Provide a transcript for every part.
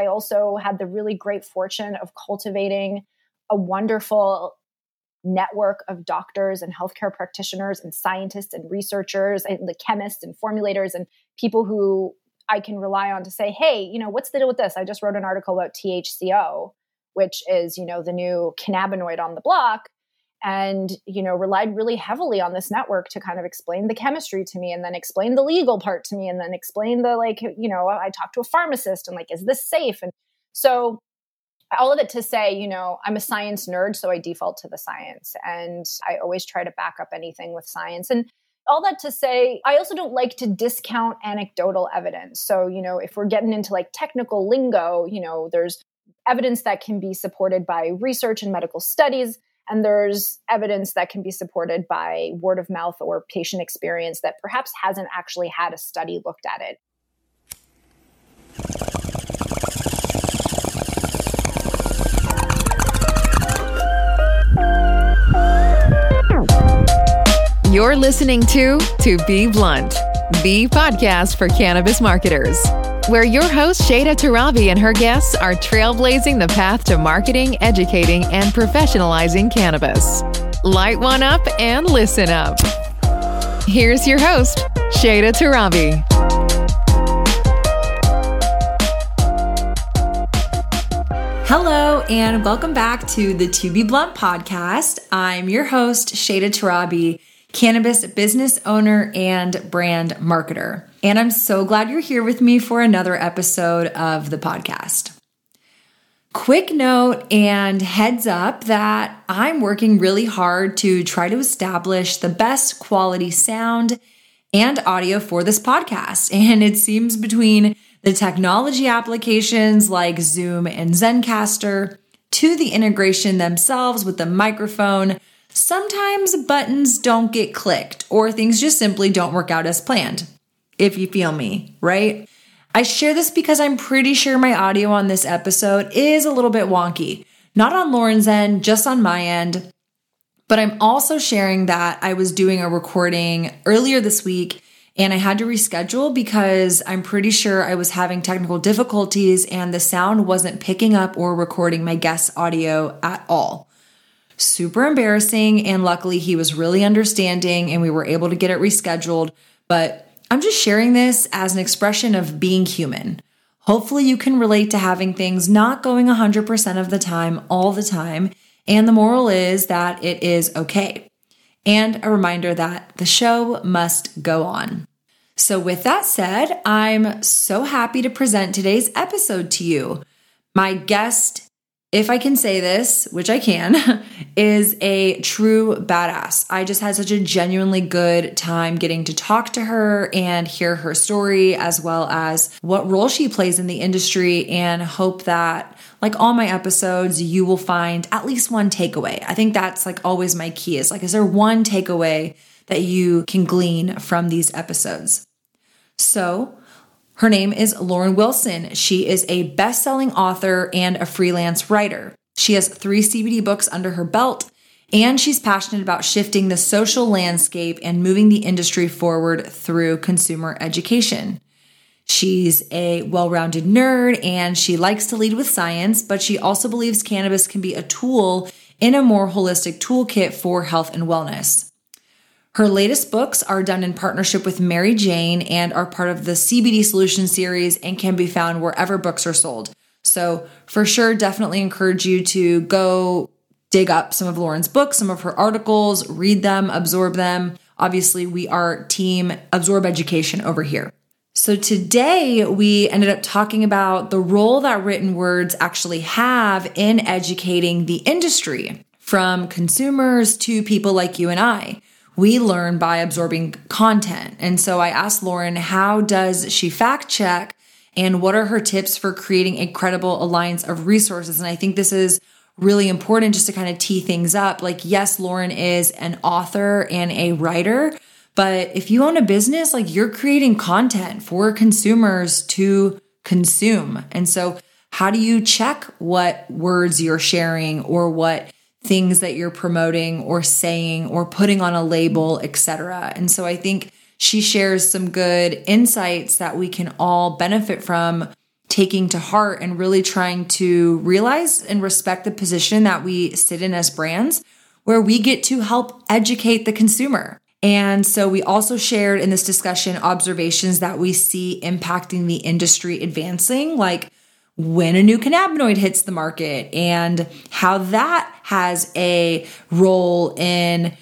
I also had the really great fortune of cultivating a wonderful network of doctors and healthcare practitioners and scientists and researchers and the chemists and formulators and people who I can rely on to say, hey, you know, what's the deal with this? I just wrote an article about THCO, which is, you know, the new cannabinoid on the block and you know relied really heavily on this network to kind of explain the chemistry to me and then explain the legal part to me and then explain the like you know i talked to a pharmacist and like is this safe? And so all of it to say you know i'm a science nerd so i default to the science and i always try to back up anything with science. And all that to say i also don't like to discount anecdotal evidence. So you know if we're getting into like technical lingo you know there's evidence that can be supported by research and medical studies and there's evidence that can be supported by word of mouth or patient experience that perhaps hasn't actually had a study looked at it. You're listening to To Be Blunt, the podcast for cannabis marketers where your host Shayda Torabi and her guests are trailblazing the path to marketing, educating, and professionalizing cannabis. Light one up and listen up. Here's your host, Shayda Torabi. Hello, and welcome back to the To Be Blunt podcast. I'm your host, Shayda Torabi cannabis business owner and brand marketer. And I'm so glad you're here with me for another episode of the podcast. Quick note and heads up that I'm working really hard to try to establish the best quality sound and audio for this podcast. And it seems between the technology applications like Zoom and Zencastr to the integration themselves with the microphone Sometimes buttons don't get clicked or things just simply don't work out as planned. If you feel me, right? I share this because I'm pretty sure my audio on this episode is a little bit wonky. Not on Lauren's end, just on my end. But I'm also sharing that I was doing a recording earlier this week and I had to reschedule because I'm pretty sure I was having technical difficulties and the sound wasn't picking up or recording my guest's audio at all super embarrassing. And luckily, he was really understanding and we were able to get it rescheduled. But I'm just sharing this as an expression of being human. Hopefully, you can relate to having things not going 100% of the time, all the time. And the moral is that it is okay. And a reminder that the show must go on. So, with that said, I'm so happy to present today's episode to you. My guest if I can say this, which I can, is a true badass. I just had such a genuinely good time getting to talk to her and hear her story, as well as what role she plays in the industry, and hope that, like all my episodes, you will find at least one takeaway. I think that's like always my key is like, is there one takeaway that you can glean from these episodes? So, her name is Lauren Wilson. She is a best selling author and a freelance writer. She has three CBD books under her belt, and she's passionate about shifting the social landscape and moving the industry forward through consumer education. She's a well rounded nerd and she likes to lead with science, but she also believes cannabis can be a tool in a more holistic toolkit for health and wellness. Her latest books are done in partnership with Merry Jane and are part of the CBD Solution series and can be found wherever books are sold. So, for sure, definitely encourage you to go dig up some of Lauren's books, some of her articles, read them, absorb them. Obviously, we are team absorb education over here. So, today we ended up talking about the role that written words actually have in educating the industry from consumers to people like you and I we learn by absorbing content. And so I asked Lauren, how does she fact check? And what are her tips for creating a credible alliance of resources? And I think this is really important just to kind of tee things up. Like, yes, Lauren is an author and a writer, but if you own a business, like you're creating content for consumers to consume. And so, how do you check what words you're sharing or what things that you're promoting or saying or putting on a label, etc. And so I think she shares some good insights that we can all benefit from taking to heart and really trying to realize and respect the position that we sit in as brands, where we get to help educate the consumer. And so we also shared in this discussion observations that we see impacting the industry advancing, like when a new cannabinoid hits the market and how that has a role in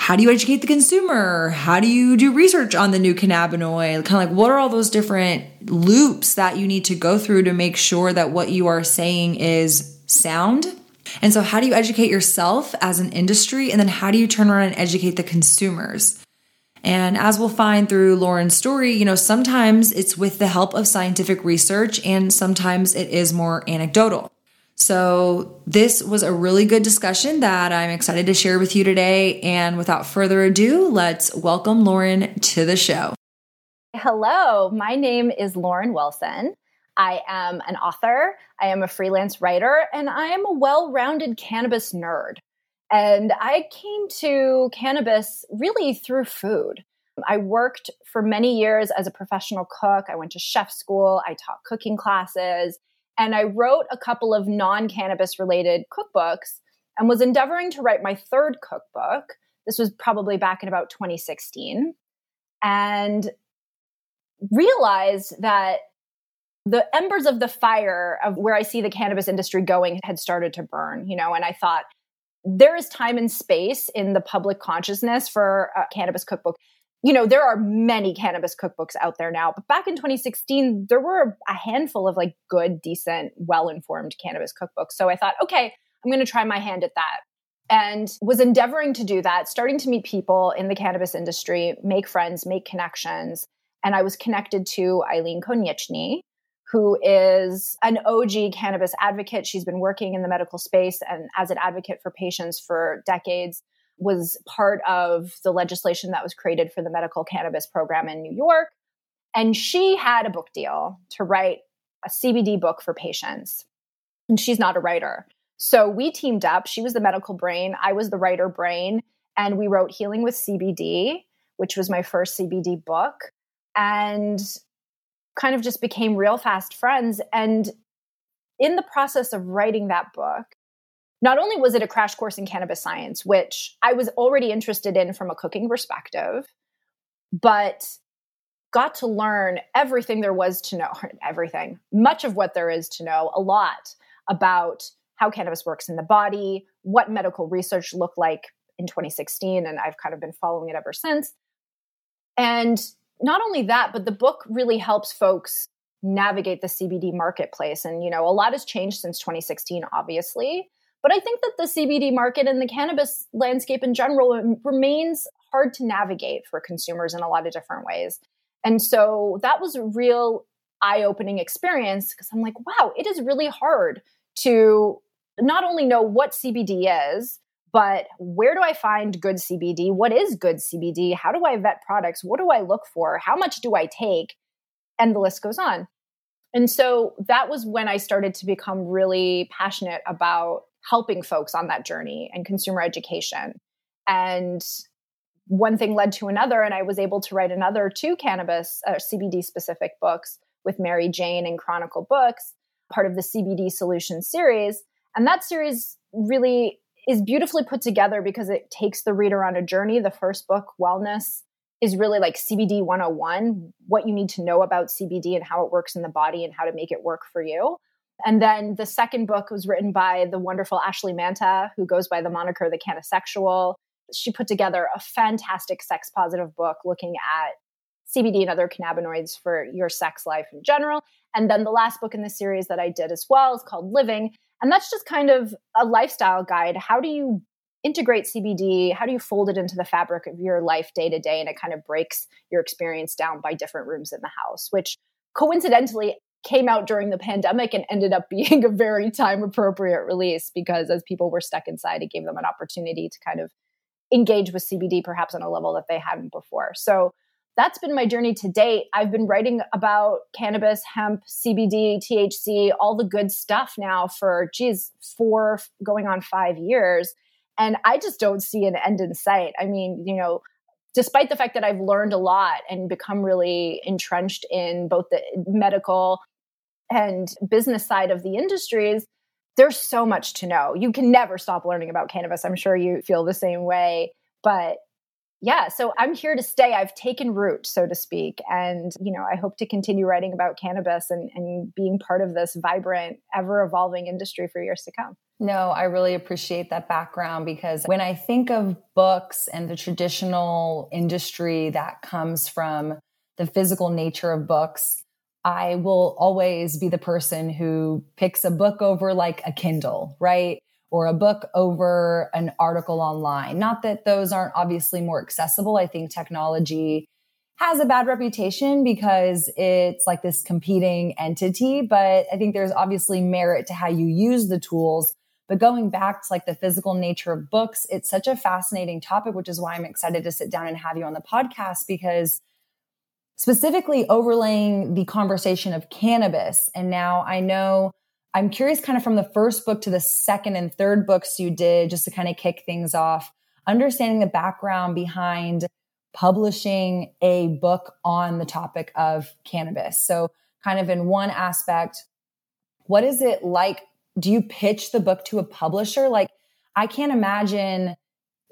how do you educate the consumer? How do you do research on the new cannabinoid? Kind of like what are all those different loops that you need to go through to make sure that what you are saying is sound? And so, how do you educate yourself as an industry? And then, how do you turn around and educate the consumers? And as we'll find through Lauren's story, you know, sometimes it's with the help of scientific research and sometimes it is more anecdotal. So, this was a really good discussion that I'm excited to share with you today. And without further ado, let's welcome Lauren to the show. Hello, my name is Lauren Wilson. I am an author, I am a freelance writer, and I am a well rounded cannabis nerd. And I came to cannabis really through food. I worked for many years as a professional cook. I went to chef school, I taught cooking classes, and I wrote a couple of non cannabis related cookbooks and was endeavoring to write my third cookbook. This was probably back in about 2016. And realized that the embers of the fire of where I see the cannabis industry going had started to burn, you know, and I thought, there is time and space in the public consciousness for a cannabis cookbook. You know, there are many cannabis cookbooks out there now, but back in 2016, there were a handful of like good, decent, well informed cannabis cookbooks. So I thought, okay, I'm going to try my hand at that. And was endeavoring to do that, starting to meet people in the cannabis industry, make friends, make connections. And I was connected to Eileen Konieczny, who is an OG cannabis advocate. She's been working in the medical space and as an advocate for patients for decades, was part of the legislation that was created for the medical cannabis program in New York. And she had a book deal to write a CBD book for patients. And she's not a writer. So we teamed up. She was the medical brain, I was the writer brain. And we wrote Healing with CBD, which was my first CBD book. And kind of just became real fast friends. And in the process of writing that book, not only was it a crash course in cannabis science, which I was already interested in from a cooking perspective, but got to learn everything there was to know, everything, much of what there is to know, a lot about how cannabis works in the body, what medical research looked like in 2016. And I've kind of been following it ever since. And not only that, but the book really helps folks navigate the CBD marketplace. And, you know, a lot has changed since 2016, obviously. But I think that the CBD market and the cannabis landscape in general remains hard to navigate for consumers in a lot of different ways. And so that was a real eye opening experience because I'm like, wow, it is really hard to not only know what CBD is, but where do I find good CBD? What is good CBD? How do I vet products? What do I look for? How much do I take? And the list goes on. And so that was when I started to become really passionate about helping folks on that journey and consumer education. And one thing led to another, and I was able to write another two cannabis uh, CBD specific books with Merry Jane and Chronicle Books, part of the CBD Solution series. And that series really is beautifully put together because it takes the reader on a journey. The first book, Wellness, is really like CBD 101, what you need to know about CBD and how it works in the body and how to make it work for you. And then the second book was written by the wonderful Ashley Manta, who goes by the moniker The CannaSexual. She put together a fantastic sex positive book looking at CBD and other cannabinoids for your sex life in general. And then the last book in the series that I did as well is called Living. And that's just kind of a lifestyle guide. How do you integrate CBD? How do you fold it into the fabric of your life day to day? And it kind of breaks your experience down by different rooms in the house, which coincidentally came out during the pandemic and ended up being a very time appropriate release because as people were stuck inside, it gave them an opportunity to kind of engage with CBD perhaps on a level that they hadn't before. So that's been my journey to date. I've been writing about cannabis, hemp, CBD, THC, all the good stuff now for, geez, four going on five years. And I just don't see an end in sight. I mean, you know, despite the fact that I've learned a lot and become really entrenched in both the medical and business side of the industries, there's so much to know. You can never stop learning about cannabis. I'm sure you feel the same way. But yeah, so I'm here to stay. I've taken root, so to speak. And, you know, I hope to continue writing about cannabis and, and being part of this vibrant, ever evolving industry for years to come. No, I really appreciate that background because when I think of books and the traditional industry that comes from the physical nature of books, I will always be the person who picks a book over like a Kindle, right? Or a book over an article online. Not that those aren't obviously more accessible. I think technology has a bad reputation because it's like this competing entity, but I think there's obviously merit to how you use the tools but going back to like the physical nature of books, it's such a fascinating topic, which is why I'm excited to sit down and have you on the podcast because specifically overlaying the conversation of cannabis. And now I know I'm curious kind of from the first book to the second and third books you did, just to kind of kick things off, understanding the background behind publishing a book on the topic of cannabis. So, kind of in one aspect, what is it like do you pitch the book to a publisher? Like, I can't imagine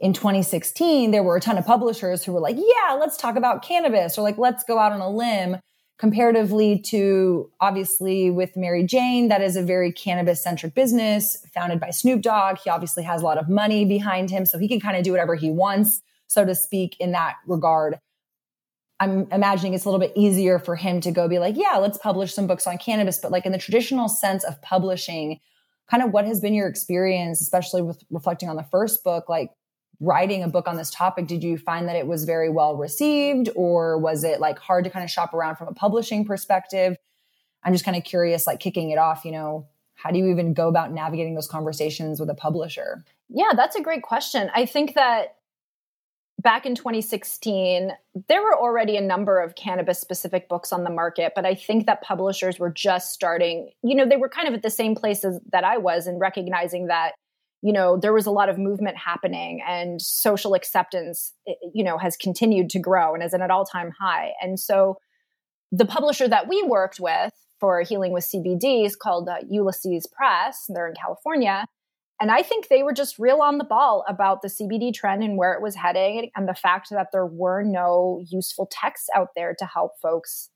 in 2016, there were a ton of publishers who were like, yeah, let's talk about cannabis or like, let's go out on a limb comparatively to obviously with Merry Jane, that is a very cannabis centric business founded by Snoop Dogg. He obviously has a lot of money behind him, so he can kind of do whatever he wants, so to speak, in that regard. I'm imagining it's a little bit easier for him to go be like, yeah, let's publish some books on cannabis. But like in the traditional sense of publishing, kind of what has been your experience, especially with reflecting on the first book, like writing a book on this topic? Did you find that it was very well received or was it like hard to kind of shop around from a publishing perspective? I'm just kind of curious, like kicking it off, you know, how do you even go about navigating those conversations with a publisher? Yeah, that's a great question. I think that back in 2016, there were already a number of cannabis specific books on the market, but I think that publishers were just starting, you know, they were kind of at the same places that I was in recognizing that, you know, there was a lot of movement happening and social acceptance, you know, has continued to grow and is at an all time high. And so the publisher that we worked with for Healing with CBD is called uh, Ulysses Press. They're in California and I think they were just real on the ball about the CBD trend and where it was heading, and the fact that there were no useful texts out there to help folks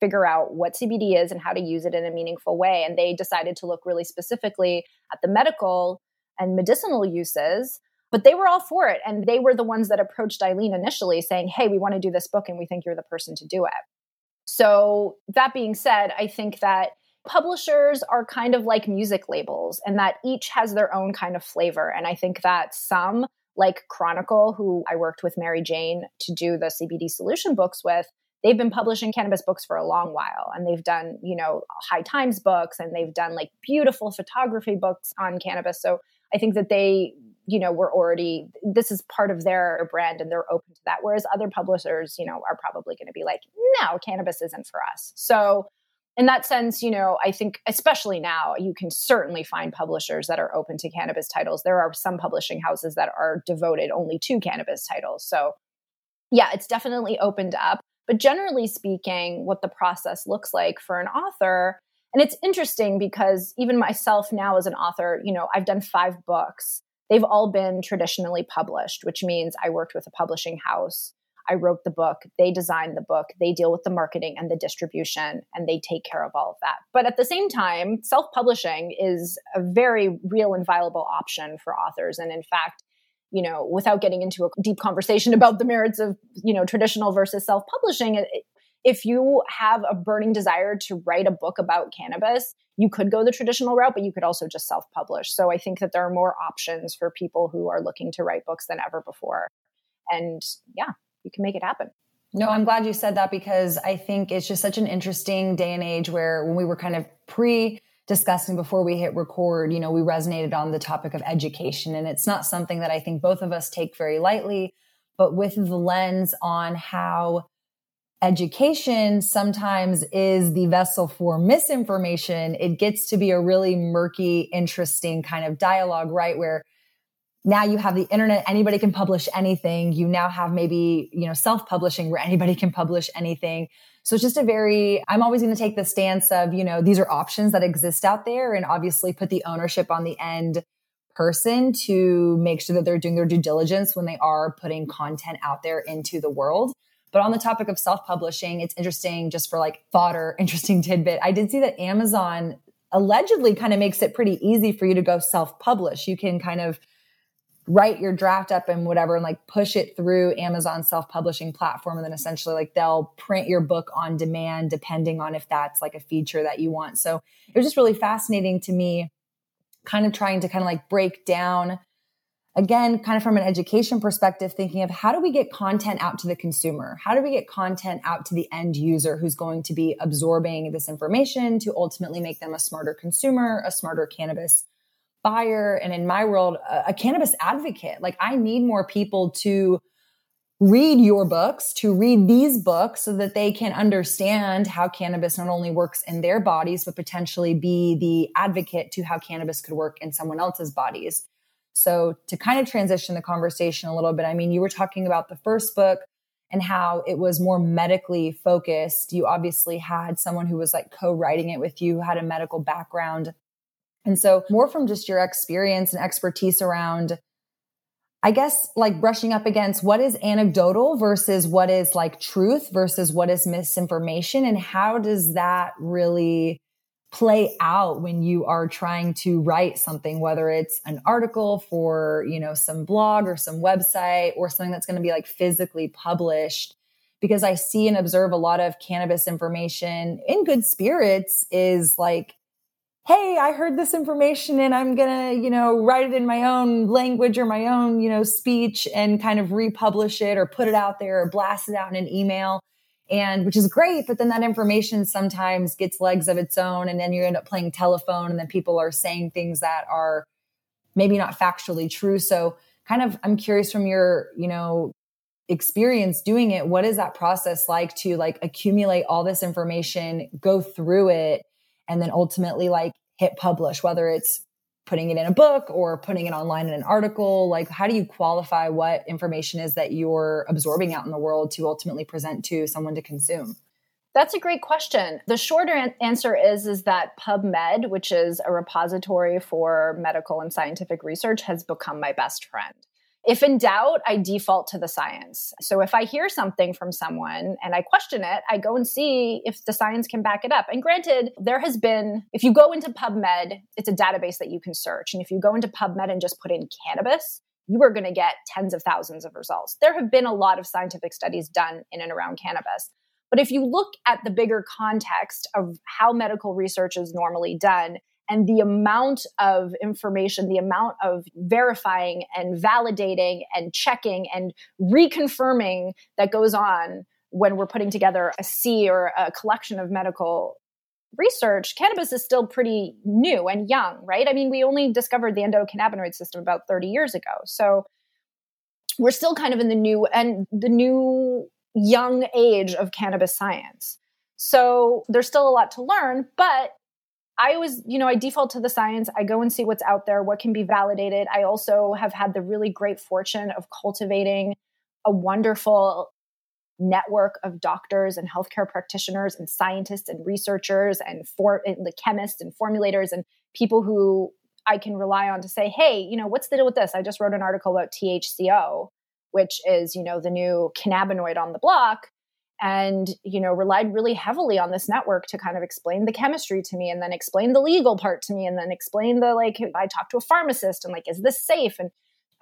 figure out what CBD is and how to use it in a meaningful way. And they decided to look really specifically at the medical and medicinal uses, but they were all for it. And they were the ones that approached Eileen initially saying, Hey, we want to do this book and we think you're the person to do it. So, that being said, I think that publishers are kind of like music labels and that each has their own kind of flavor. And I think that some, like Chronicle, who I worked with Merry Jane to do the CBD solution books with, they've been publishing cannabis books for a long while and they've done, you know, high times books and they've done like beautiful photography books on cannabis. So I think that they, you know, were already, this is part of their brand and they're open to that. Whereas other publishers, you know, are probably going to be like, no, cannabis isn't for us. So in that sense, you know, I think especially now, you can certainly find publishers that are open to cannabis titles. There are some publishing houses that are devoted only to cannabis titles. So, yeah, it's definitely opened up. But generally speaking, what the process looks like for an author, and it's interesting because even myself now as an author, you know, I've done five books. They've all been traditionally published, which means I worked with a publishing house I wrote the book, they designed the book, they deal with the marketing and the distribution, and they take care of all of that. But at the same time, self publishing is a very real and viable option for authors. And in fact, you know, without getting into a deep conversation about the merits of, you know, traditional versus self publishing, if you have a burning desire to write a book about cannabis, you could go the traditional route, but you could also just self publish. So I think that there are more options for people who are looking to write books than ever before. And yeah, you can make it happen. No, I'm glad you said that because I think it's just such an interesting day and age where when we were kind of pre discussing before we hit record, you know, we resonated on the topic of education. And it's not something that I think both of us take very lightly, but with the lens on how education sometimes is the vessel for misinformation, it gets to be a really murky, interesting kind of dialogue, right? Where now you have the internet anybody can publish anything. You now have maybe you know self-publishing where anybody can publish anything. So it's just a very i'm always going to take the stance of you know these are options that exist out there and obviously put the ownership on the end person to make sure that they're doing their due diligence when they are putting content out there into the world but on the topic of self-publishing it's interesting just for like fodder interesting tidbit. I did see that amazon allegedly kind of makes it pretty easy for you to go self-publish. You can kind of write your draft up and whatever and like push it through Amazon self-publishing platform. And then essentially like they'll print your book on demand depending on if that's like a feature that you want. So it was just really fascinating to me kind of trying to kind of like break down again kind of from an education perspective thinking of how do we get content out to the consumer? How do we get content out to the end user who's going to be absorbing this information to ultimately make them a smarter consumer, a smarter cannabis buyer and in my world a, a cannabis advocate like i need more people to read your books to read these books so that they can understand how cannabis not only works in their bodies but potentially be the advocate to how cannabis could work in someone else's bodies so to kind of transition the conversation a little bit i mean you were talking about the first book and how it was more medically focused you obviously had someone who was like co-writing it with you who had a medical background and so, more from just your experience and expertise around, I guess, like brushing up against what is anecdotal versus what is like truth versus what is misinformation. And how does that really play out when you are trying to write something, whether it's an article for, you know, some blog or some website or something that's going to be like physically published? Because I see and observe a lot of cannabis information in good spirits is like, hey, I heard this information and I'm going to, you know, write it in my own language or my own, you know, speech and kind of republish it or put it out there or blast it out in an email. And which is great, but then that information sometimes gets legs of its own. And then you end up playing telephone and then people are saying things that are maybe not factually true. So kind of, I'm curious from your, you know, experience doing it, what is that process like to like accumulate all this information, go through it and then ultimately like hit publish, whether it's putting it in a book or putting it online in an article? Like, how do you qualify what information is that you're absorbing out in the world to ultimately present to someone to consume? That's a great question. The shorter answer is is that PubMed, which is a repository for medical and scientific research, has become my best friend. If in doubt, I default to the science. So if I hear something from someone and I question it, I go and see if the science can back it up. And granted, there has been, if you go into PubMed, it's a database that you can search. And if you go into PubMed and just put in cannabis, you are going to get tens of thousands of results. There have been a lot of scientific studies done in and around cannabis. But if you look at the bigger context of how medical research is normally done, and the amount of information, the amount of verifying and validating and checking and reconfirming that goes on when we're putting together a C or a collection of medical research, cannabis is still pretty new and young, right? I mean, we only discovered the endocannabinoid system about 30 years ago. So we're still kind of in the new and the new young age of cannabis science. So there's still a lot to learn, but I always, you know, I default to the science. I go and see what's out there, what can be validated. I also have had the really great fortune of cultivating a wonderful network of doctors and healthcare practitioners and scientists and researchers and for and the chemists and formulators and people who I can rely on to say, hey, you know, what's the deal with this? I just wrote an article about THCO, which is, you know, the new cannabinoid on the block and you know relied really heavily on this network to kind of explain the chemistry to me and then explain the legal part to me and then explain the like i talked to a pharmacist and like is this safe? And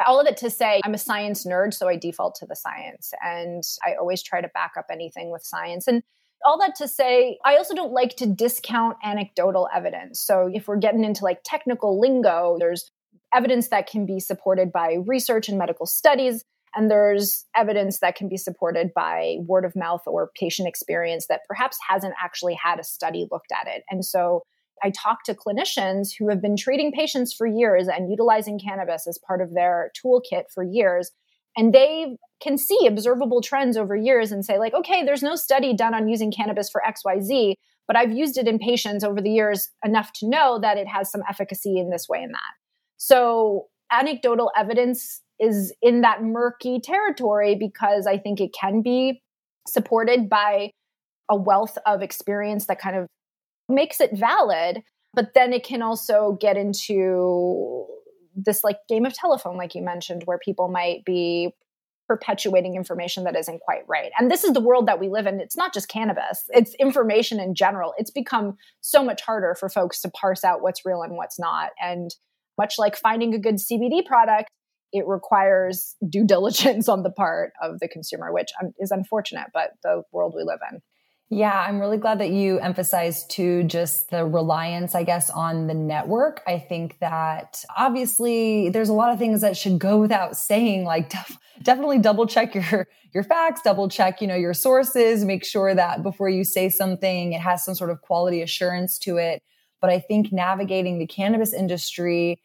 all of it to say i'm a science nerd so i default to the science and i always try to back up anything with science. And all that to say i also don't like to discount anecdotal evidence. So if we're getting into like technical lingo there's evidence that can be supported by research and medical studies and there's evidence that can be supported by word of mouth or patient experience that perhaps hasn't actually had a study looked at it. And so I talk to clinicians who have been treating patients for years and utilizing cannabis as part of their toolkit for years. And they can see observable trends over years and say, like, okay, there's no study done on using cannabis for XYZ, but I've used it in patients over the years enough to know that it has some efficacy in this way and that. So anecdotal evidence is in that murky territory because I think it can be supported by a wealth of experience that kind of makes it valid. But then it can also get into this like game of telephone, like you mentioned, where people might be perpetuating information that isn't quite right. And this is the world that we live in. It's not just cannabis, it's information in general. It's become so much harder for folks to parse out what's real and what's not. And much like finding a good CBD product, it requires due diligence on the part of the consumer, which um, is unfortunate, but the world we live in. Yeah, I'm really glad that you emphasized too just the reliance, I guess, on the network. I think that obviously there's a lot of things that should go without saying, like def- definitely double check your your facts, double check, you know, your sources, make sure that before you say something, it has some sort of quality assurance to it. But I think navigating the cannabis industry,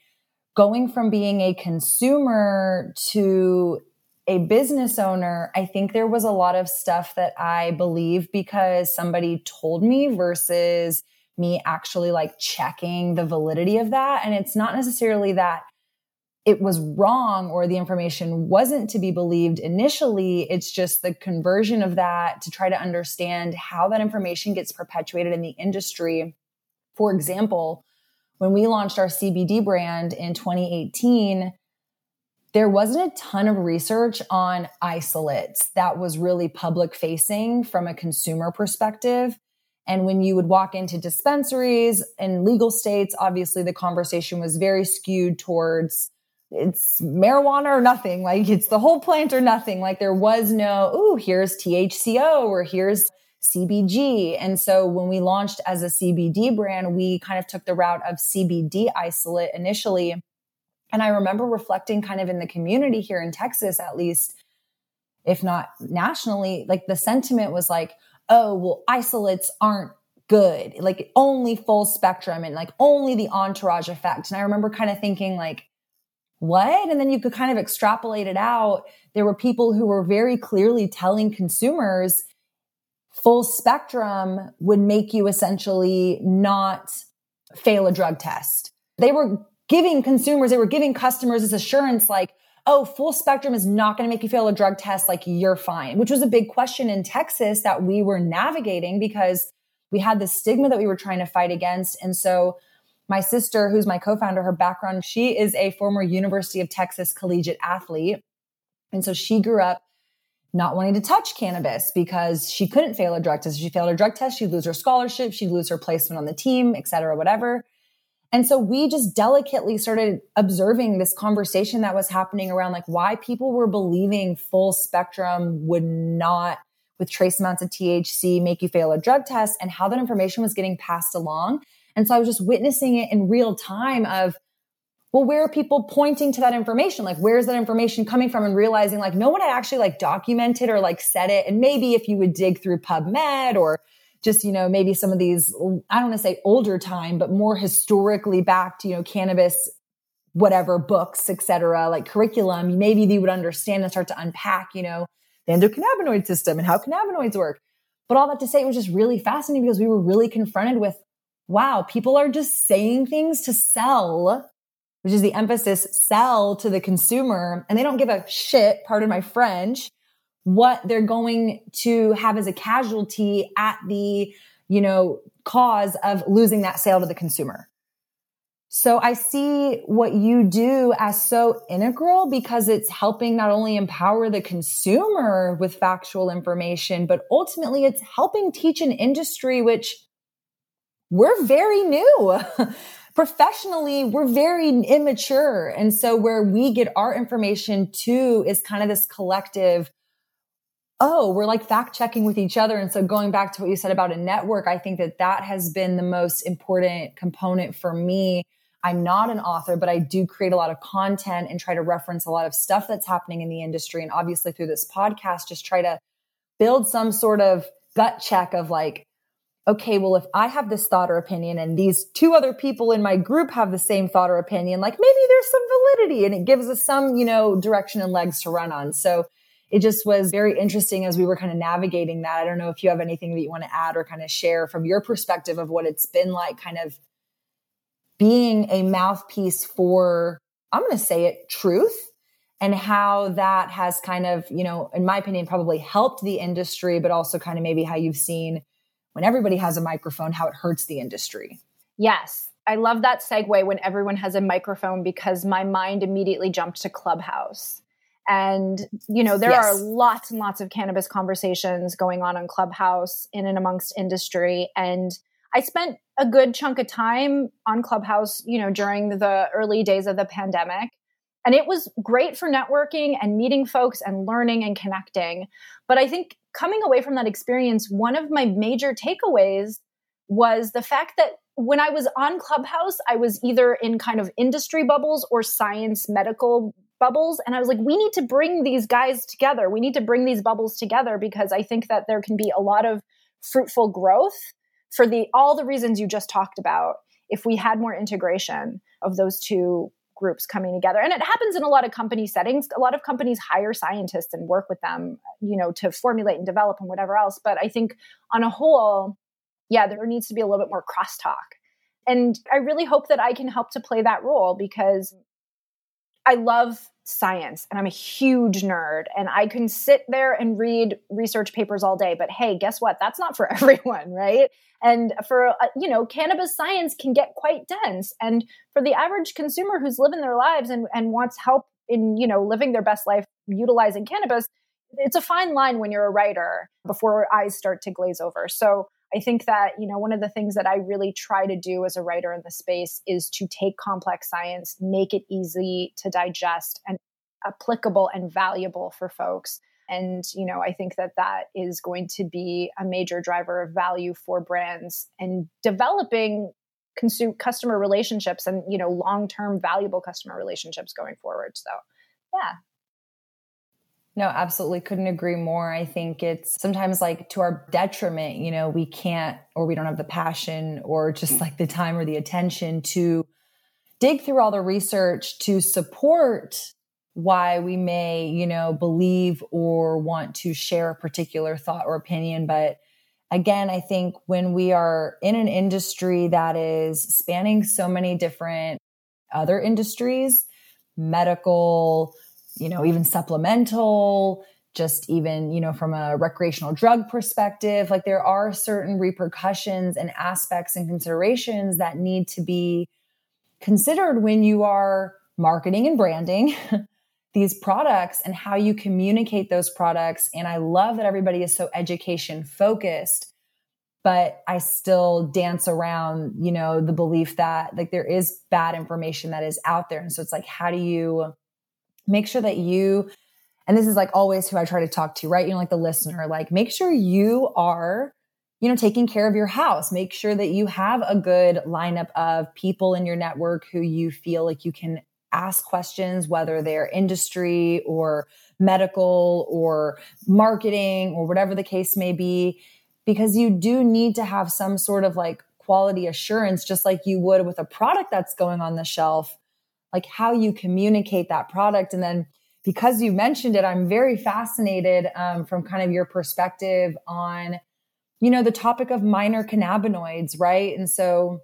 going from being a consumer to a business owner, I think there was a lot of stuff that I believe because somebody told me versus me actually like checking the validity of that. And it's not necessarily that it was wrong or the information wasn't to be believed initially. It's just the conversion of that to try to understand how that information gets perpetuated in the industry. For example, when we launched our CBD brand in 2018, there wasn't a ton of research on isolates that was really public facing from a consumer perspective. And when you would walk into dispensaries in legal states, obviously the conversation was very skewed towards it's marijuana or nothing. Like it's the whole plant or nothing. Like there was no, ooh, here's THCO or here's CBG. And so when we launched as a CBD brand, we kind of took the route of CBD isolate initially and I remember reflecting kind of in the community here in Texas, at least, if not nationally, like the sentiment was like, oh, well, isolates aren't good, like only full spectrum and like only the entourage effect. And I remember kind of thinking, like, what? And then you could kind of extrapolate it out. There were people who were very clearly telling consumers full spectrum would make you essentially not fail a drug test. They were giving consumers, they were giving customers this assurance like, oh, full spectrum is not going to make you fail a drug test. Like you're fine, which was a big question in Texas that we were navigating because we had this stigma that we were trying to fight against. And so my sister, who's my co-founder, her background, she is a former University of Texas collegiate athlete. And so she grew up not wanting to touch cannabis because she couldn't fail a drug test. If she failed a drug test, she'd lose her scholarship, she'd lose her placement on the team, et cetera, whatever. And so we just delicately started observing this conversation that was happening around like why people were believing full spectrum would not, with trace amounts of THC, make you fail a drug test and how that information was getting passed along. And so I was just witnessing it in real time of, well, where are people pointing to that information? Like, where's that information coming from? And realizing like no one had actually like documented or like said it. And maybe if you would dig through PubMed or just, you know, maybe some of these, I don't want to say older time, but more historically backed, you know, cannabis, whatever books, etc., like curriculum, maybe they would understand and start to unpack, you know, the endocannabinoid system and how cannabinoids work. But all that to say, it was just really fascinating because we were really confronted with, wow, people are just saying things to sell, which is the emphasis, sell to the consumer, and they don't give a shit, pardon my French, what they're going to have as a casualty at the, you know, cause of losing that sale to the consumer. So I see what you do as so integral because it's helping not only empower the consumer with factual information, but ultimately it's helping teach an industry which we're very new. Professionally, we're very immature. And so where we get our information too is kind of this collective oh, we're like fact checking with each other. And so going back to what you said about a network, I think that that has been the most important component for me. I'm not an author, but I do create a lot of content and try to reference a lot of stuff that's happening in the industry. And obviously through this podcast, just try to build some sort of gut check of like, okay, well, if I have this thought or opinion and these two other people in my group have the same thought or opinion, like maybe there's some validity and it gives us some, you know, direction and legs to run on. So it just was very interesting as we were kind of navigating that. I don't know if you have anything that you want to add or kind of share from your perspective of what it's been like kind of being a mouthpiece for I'm going to say it, truth and how that has kind of, you know, in my opinion, probably helped the industry, but also kind of maybe how you've seen when everybody has a microphone, how it hurts the industry. Yes. I love that segue when everyone has a microphone because my mind immediately jumped to Clubhouse. And, you know, there yes. are lots and lots of cannabis conversations going on on Clubhouse in and amongst industry. And I spent a good chunk of time on Clubhouse, you know, during the early days of the pandemic. And it was great for networking and meeting folks and learning and connecting. But I think coming away from that experience, one of my major takeaways was the fact that when I was on Clubhouse, I was either in kind of industry bubbles or science medical bubbles. And I was like, we need to bring these guys together. We need to bring these bubbles together because I think that there can be a lot of fruitful growth for the all the reasons you just talked about if we had more integration of those two groups coming together. And it happens in a lot of company settings. A lot of companies hire scientists and work with them you know to formulate and develop and whatever else. But i think on a whole yeah there needs to be a little bit more crosstalk. And i really hope that i can help to play that role because I love science and I'm a huge nerd and I can sit there and read research papers all day. But hey, guess what? That's not for everyone, right? And for, uh, you know, cannabis science can get quite dense. And for the average consumer who's living their lives and, and wants help in, you know, living their best life utilizing cannabis, it's a fine line when you're a writer before eyes start to glaze over. So I think that, you know, one of the things that I really try to do as a writer in the space is to take complex science, make it easy to digest and applicable and valuable for folks. And, you know, I think that that is going to be a major driver of value for brands and developing consumer customer relationships and, you know, long-term valuable customer relationships going forward. So, yeah, no, absolutely couldn't agree more. I think it's sometimes like to our detriment, you know, we can't or we don't have the passion or just like the time or the attention to dig through all the research to support why we may, you know, believe or want to share a particular thought or opinion. But again, I think when we are in an industry that is spanning so many different other industries, medical, you know, even supplemental, just even, you know, from a recreational drug perspective, like there are certain repercussions and aspects and considerations that need to be considered when you are marketing and branding these products and how you communicate those products. And I love that everybody is so education focused, but I still dance around, you know, the belief that like there is bad information that is out there. And so it's like, how do you, make sure that you, and this is like always who I try to talk to, right? You know, like the listener, like make sure you are, you know, taking care of your house. Make sure that you have a good lineup of people in your network who you feel like you can ask questions, whether they're industry or medical or marketing or whatever the case may be, because you do need to have some sort of like quality assurance, just like you would with a product that's going on the shelf like how you communicate that product. And then because you mentioned it, I'm very fascinated um, from kind of your perspective on, you know, the topic of minor cannabinoids, right? And so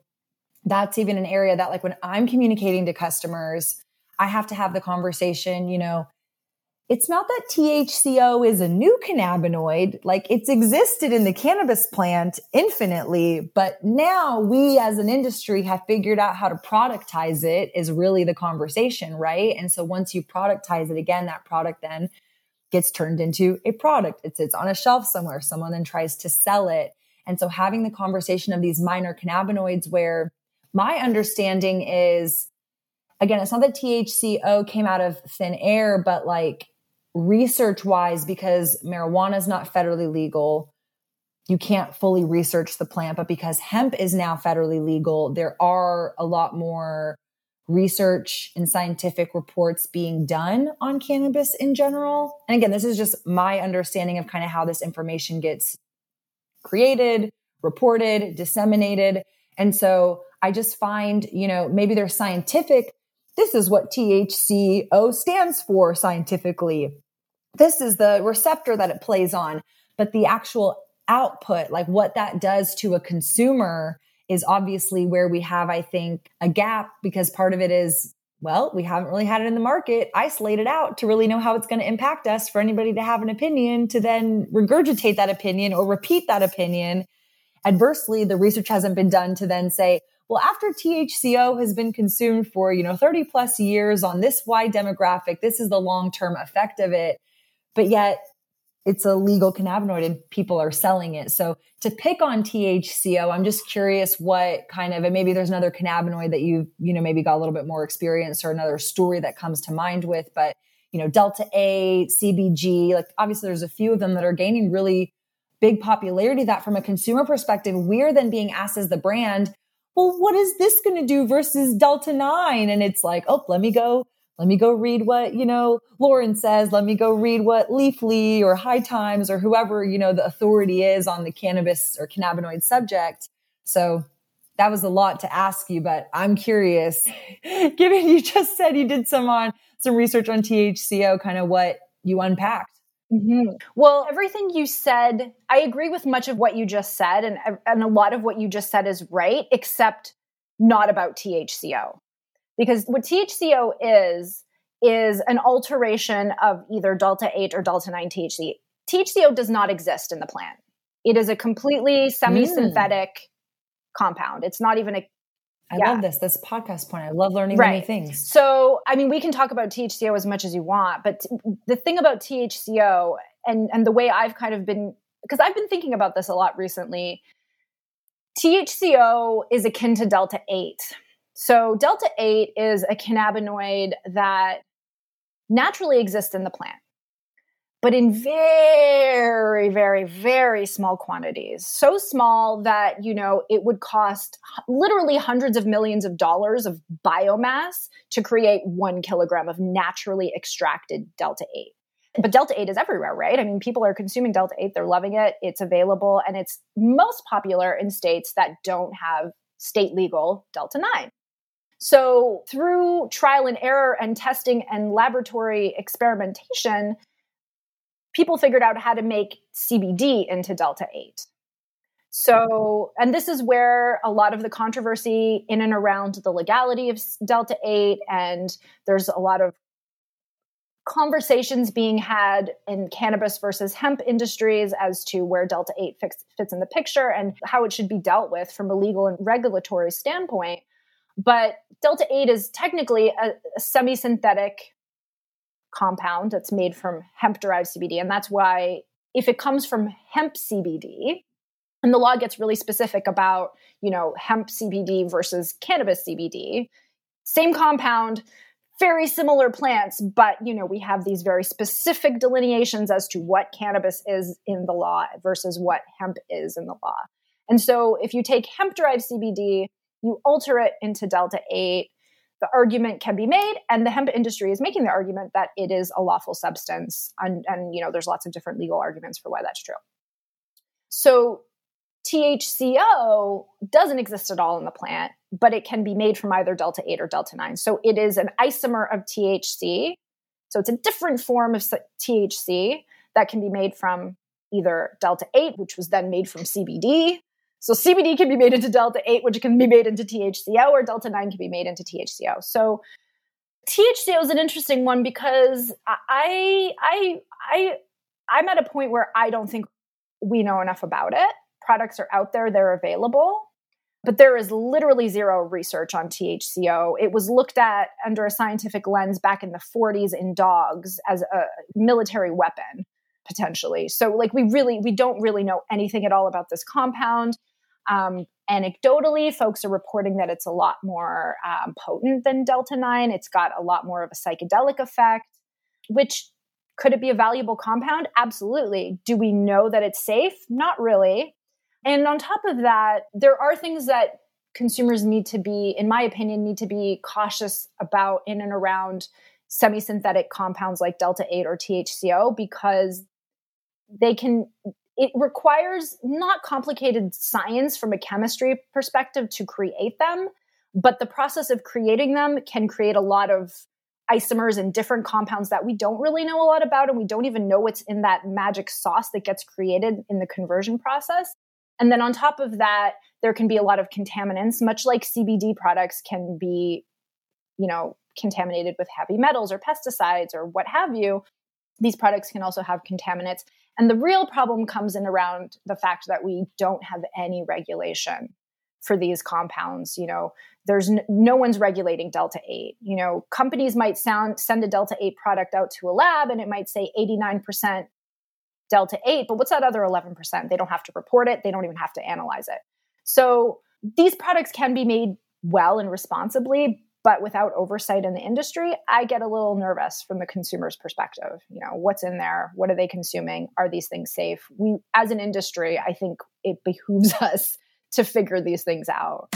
that's even an area that like when I'm communicating to customers, I have to have the conversation, you know, it's not that THCO is a new cannabinoid, like it's existed in the cannabis plant infinitely, but now we as an industry have figured out how to productize it is really the conversation, right? And so once you productize it again, that product then gets turned into a product. It sits on a shelf somewhere. Someone then tries to sell it. And so having the conversation of these minor cannabinoids where my understanding is again, it's not that THCO came out of thin air, but like research wise, because marijuana is not federally legal, you can't fully research the plant. But because hemp is now federally legal, there are a lot more research and scientific reports being done on cannabis in general. And again, this is just my understanding of kind of how this information gets created, reported, disseminated. And so I just find, you know, maybe there's scientific, this is what THCO stands for scientifically this is the receptor that it plays on. But the actual output, like what that does to a consumer, is obviously where we have, I think, a gap because part of it is well, we haven't really had it in the market, isolated out to really know how it's going to impact us for anybody to have an opinion to then regurgitate that opinion or repeat that opinion. Adversely, the research hasn't been done to then say, well, after THCO has been consumed for, you know, 30 plus years on this wide demographic, this is the long term effect of it. But yet it's a legal cannabinoid and people are selling it. So to pick on THCO, I'm just curious what kind of, and maybe there's another cannabinoid that you, you know, maybe got a little bit more experience or another story that comes to mind with, but, you know, Delta 8, CBG, like obviously there's a few of them that are gaining really big popularity that from a consumer perspective, we're then being asked as the brand, well, what is this going to do versus Delta 9? And it's like, oh, let me go let me go read what, you know, Lauren says. Let me go read what Leafly or High Times or whoever, you know, the authority is on the cannabis or cannabinoid subject. So that was a lot to ask you, but I'm curious, given you just said you did some on some research on THCO, kind of what you unpacked. Mm-hmm. Well, everything you said, I agree with much of what you just said, and and a lot of what you just said is right, except not about THCO. Because what THCO is, is an alteration of either delta 8 or delta 9 THC. THCO does not exist in the plant. It is a completely semi synthetic mm. compound. It's not even a I yeah. love this. This podcast point. I love learning right. many things. So, I mean, we can talk about THCO as much as you want, but the thing about THCO and and the way I've kind of been because I've been thinking about this a lot recently. THCO is akin to delta 8 so, delta 8 is a cannabinoid that naturally exists in the plant, but in very, very, very small quantities. So small that, you know, it would cost literally hundreds of millions of dollars of biomass to create one kilogram of naturally extracted delta 8. But Delta 8 is everywhere, right? I mean, people are consuming Delta 8, they're loving it, it's available, and it's most popular in states that don't have state legal Delta 9. So, through trial and error and testing and laboratory experimentation, people figured out how to make CBD into Delta 8. So, and this is where a lot of the controversy in and around the legality of Delta 8, and there's a lot of conversations being had in cannabis versus hemp industries as to where Delta 8 fits, in the picture and how it should be dealt with from a legal and regulatory standpoint. But Delta 8 is technically a, a semi synthetic compound that's made from hemp derived CBD. And that's why, if it comes from hemp CBD, and the law gets really specific about, you know, hemp CBD versus cannabis CBD, same compound, very similar plants, but you know, we have these very specific delineations as to what cannabis is in the law versus what hemp is in the law. And so if you take hemp derived CBD you alter it into delta 8 the argument can be made and the hemp industry is making the argument that it is a lawful substance and, and you know there's lots of different legal arguments for why that's true. So thco doesn't exist at all in the plant but it can be made from either delta 8 or delta 9 so it is an isomer of thc so it's a different form of thc that can be made from either delta 8 which was then made from cbd so CBD can be made into delta 8, which can be made into THCO, or delta 9 can be made into THCO. So THCO is an interesting one because I I I I'm at a point where I don't think we know enough about it. Products are out there, they're available, but there is literally zero research on THCO. It was looked at under a scientific lens back in the 40s in dogs as a military weapon potentially. So like we really we don't really know anything at all about this compound. Um, anecdotally, folks are reporting that it's a lot more um, potent than Delta 9. It's got a lot more of a psychedelic effect, which could it be a valuable compound? Absolutely. Do we know that it's safe? Not really. And on top of that, there are things that consumers need to be, in my opinion, need to be cautious about in and around semi synthetic compounds like Delta 8 or THCO because they can it requires not complicated science from a chemistry perspective to create them, but the process of creating them can create a lot of isomers and different compounds that we don't really know a lot about and we don't even know what's in that magic sauce that gets created in the conversion process. And then on top of that, there can be a lot of contaminants, much like CBD products can be, you know, contaminated with heavy metals or pesticides or what have you. These products can also have contaminants. And the real problem comes in around the fact that we don't have any regulation for these compounds. You know, there's n- no one's regulating delta 8. You know, companies might sound send a delta 8 product out to a lab and it might say 89% delta 8, but what's that other 11%? They don't have to report it, they don't even have to analyze it. So these products can be made well and responsibly, but without oversight in the industry, I get a little nervous from the consumer's perspective. You know, what's in there? What are they consuming? Are these things safe? We, as an industry, I think it behooves us to figure these things out.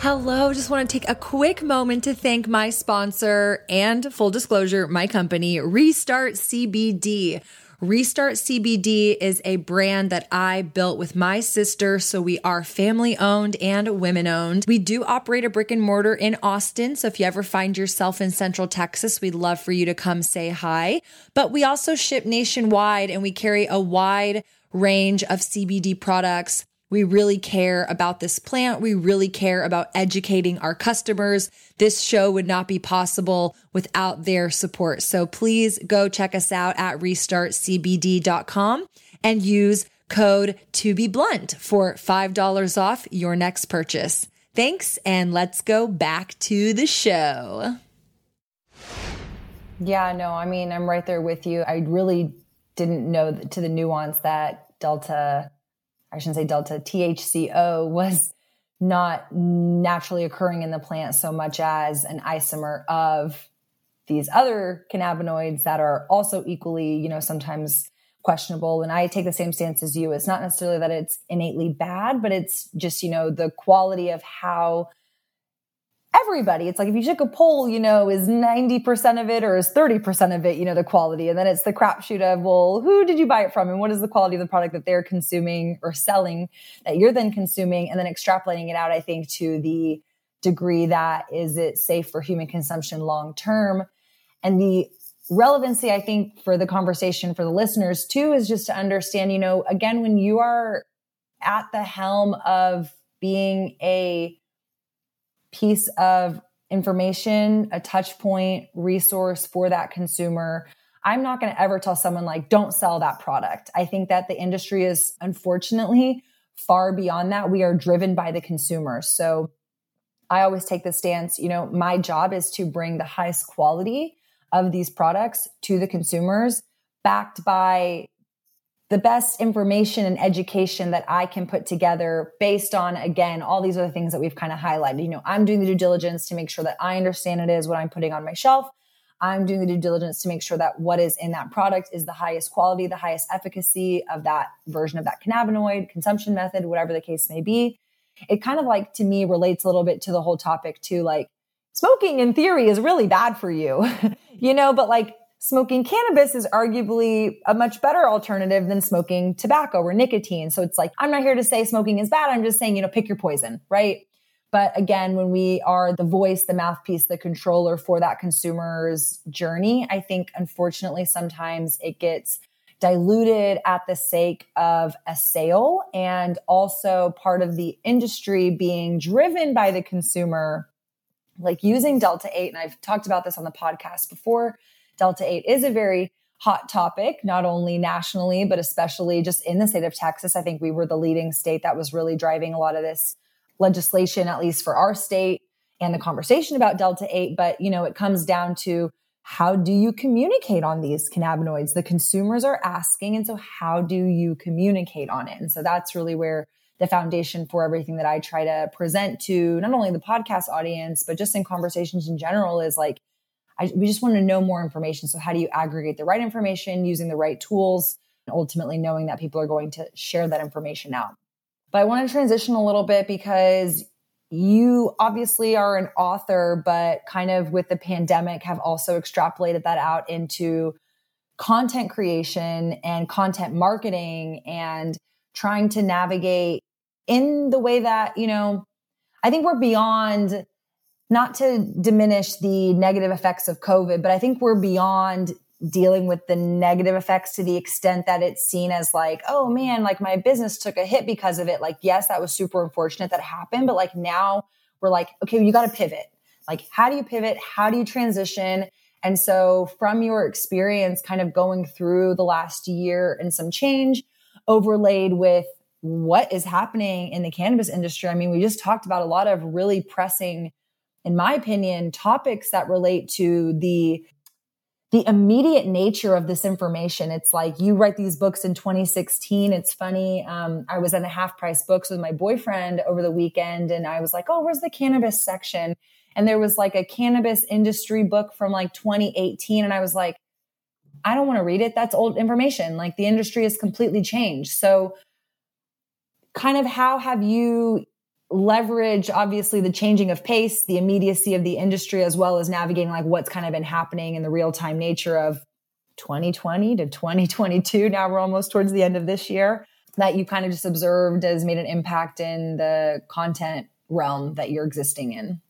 Hello, just want to take a quick moment to thank my sponsor and full disclosure, my company, Restart CBD. Restart CBD is a brand that I built with my sister. So we are family owned and women owned. We do operate a brick and mortar in Austin. So if you ever find yourself in Central Texas, we'd love for you to come say hi. But we also ship nationwide and we carry a wide range of CBD products we really care about this plant. We really care about educating our customers. This show would not be possible without their support. So please go check us out at restartcbd.com and use code to be blunt for $5 off your next purchase. Thanks. And let's go back to the show. Yeah, no, I mean, I'm right there with you. I really didn't know to the nuance that Delta I shouldn't say delta, THCO was not naturally occurring in the plant so much as an isomer of these other cannabinoids that are also equally, you know, sometimes questionable. And I take the same stance as you. It's not necessarily that it's innately bad, but it's just, you know, the quality of how everybody. It's like if you took a poll, you know, is 90% of it or is 30% of it, you know, the quality. And then it's the crapshoot of, well, who did you buy it from? And what is the quality of the product that they're consuming or selling that you're then consuming? And then extrapolating it out, I think, to the degree that is it safe for human consumption long term? And the relevancy, I think, for the conversation for the listeners too, is just to understand, you know, again, when you are at the helm of being a piece of information, a touch point, resource for that consumer. I'm not going to ever tell someone like, don't sell that product. I think that the industry is unfortunately far beyond that. We are driven by the consumer. So I always take the stance, you know, my job is to bring the highest quality of these products to the consumers backed by the best information and education that I can put together based on, again, all these other things that we've kind of highlighted. You know, I'm doing the due diligence to make sure that I understand it is what I'm putting on my shelf. I'm doing the due diligence to make sure that what is in that product is the highest quality, the highest efficacy of that version of that cannabinoid, consumption method, whatever the case may be. It kind of like to me relates a little bit to the whole topic too. Like smoking in theory is really bad for you, you know, but like smoking cannabis is arguably a much better alternative than smoking tobacco or nicotine. So it's like, I'm not here to say smoking is bad. I'm just saying, you know, pick your poison, right? But again, when we are the voice, the mouthpiece, the controller for that consumer's journey, I think unfortunately sometimes it gets diluted at the sake of a sale and also part of the industry being driven by the consumer, like using Delta 8. And I've talked about this on the podcast before Delta 8 is a very hot topic, not only nationally, but especially just in the state of Texas. I think we were the leading state that was really driving a lot of this legislation, at least for our state and the conversation about Delta 8. But, you know, it comes down to how do you communicate on these cannabinoids? The consumers are asking. And so how do you communicate on it? And so that's really where the foundation for everything that I try to present to not only the podcast audience, but just in conversations in general is like, I, we just want to know more information. So, how do you aggregate the right information using the right tools, and ultimately knowing that people are going to share that information out? But I want to transition a little bit because you obviously are an author, but kind of with the pandemic have also extrapolated that out into content creation and content marketing and trying to navigate in the way that, you know, I think we're beyond not to diminish the negative effects of COVID, but I think we're beyond dealing with the negative effects to the extent that it's seen as like, oh man, like my business took a hit because of it. Like, yes, that was super unfortunate that happened, but like now we're like, okay, you got to pivot. Like, how do you pivot? How do you transition? And so, from your experience, kind of going through the last year and some change overlaid with what is happening in the cannabis industry. I mean, we just talked about a lot of really pressing, in my opinion, topics that relate to the the immediate nature of this information. It's like you write these books in 2016. It's funny. Um, I was in the half price books with my boyfriend over the weekend and I was like, oh, where's the cannabis section? And there was like a cannabis industry book from like 2018. And I was like, I don't want to read it. That's old information. Like the industry has completely changed. So, kind of how have you leverage obviously the changing of pace, the immediacy of the industry, as well as navigating like what's kind of been happening in the real time nature of 2020 to 2022. Now we're almost towards the end of this year that you kind of just observed has made an impact in the content realm that you're existing in.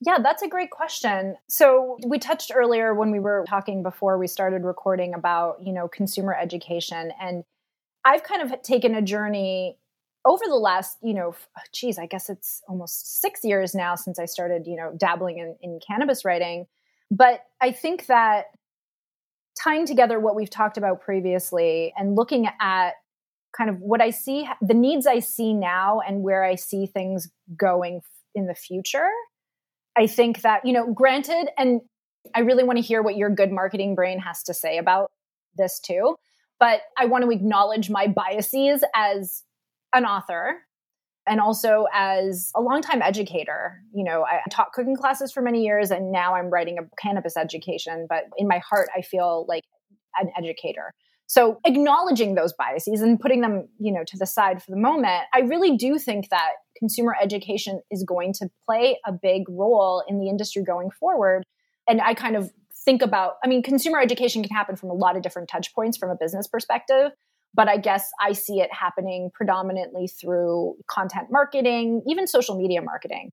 Yeah, that's a great question. So, we touched earlier when we were talking before we started recording about, you know, consumer education and I've kind of taken a journey over the last, you know, geez, I guess it's almost six years now since I started, you know, dabbling in, in cannabis writing. But I think that tying together what we've talked about previously and looking at kind of what I see, the needs I see now and where I see things going in the future, I think that, you know, granted, and I really want to hear what your good marketing brain has to say about this too. But I want to acknowledge my biases as an author and also as a longtime educator. You know, I taught cooking classes for many years and now I'm writing a cannabis education, but in my heart, I feel like an educator. So acknowledging those biases and putting them, you know, to the side for the moment, I really do think that consumer education is going to play a big role in the industry going forward. And I kind of think about, I mean, consumer education can happen from a lot of different touch points from a business perspective but I guess I see it happening predominantly through content marketing, even social media marketing.